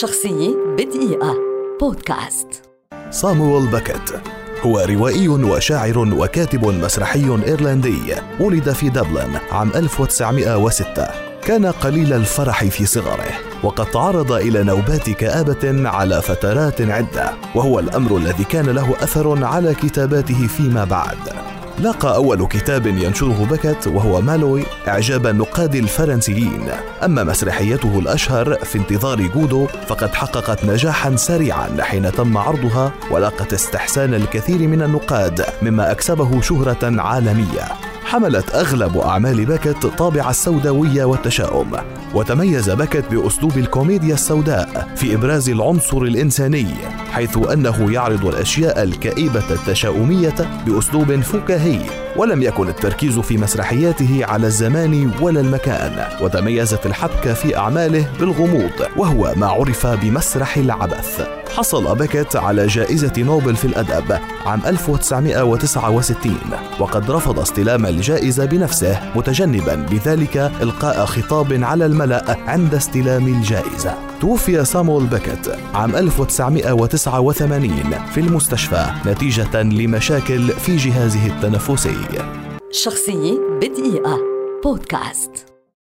شخصية بدقيقة. بودكاست. صامويل بكت هو روائي وشاعر وكاتب مسرحي إيرلندي ولد في دبلن عام 1906 كان قليل الفرح في صغره وقد تعرض إلى نوبات كآبة على فترات عدة وهو الأمر الذي كان له أثر على كتاباته فيما بعد. لاقى أول كتاب ينشره بكت وهو مالوي إعجاب النقاد الفرنسيين. أما مسرحيته الأشهر في انتظار جودو فقد حققت نجاحا سريعا حين تم عرضها ولاقت استحسان الكثير من النقاد مما أكسبه شهرة عالمية. حملت أغلب أعمال بكت طابع السوداوية والتشاؤم وتميز بكت بأسلوب الكوميديا السوداء في إبراز العنصر الإنساني حيث أنه يعرض الأشياء الكئيبة التشاؤمية بأسلوب فكاهي ولم يكن التركيز في مسرحياته على الزمان ولا المكان وتميزت الحبكة في أعماله بالغموض وهو ما عرف بمسرح العبث. حصل بكت على جائزة نوبل في الأدب عام 1969 وقد رفض استلام الجائزة بنفسه متجنبا بذلك إلقاء خطاب على الملأ عند استلام الجائزة. توفي سامويل بكت عام 1989 في المستشفى نتيجة لمشاكل في جهازه التنفسي. شخصية بدقيقة. بودكاست.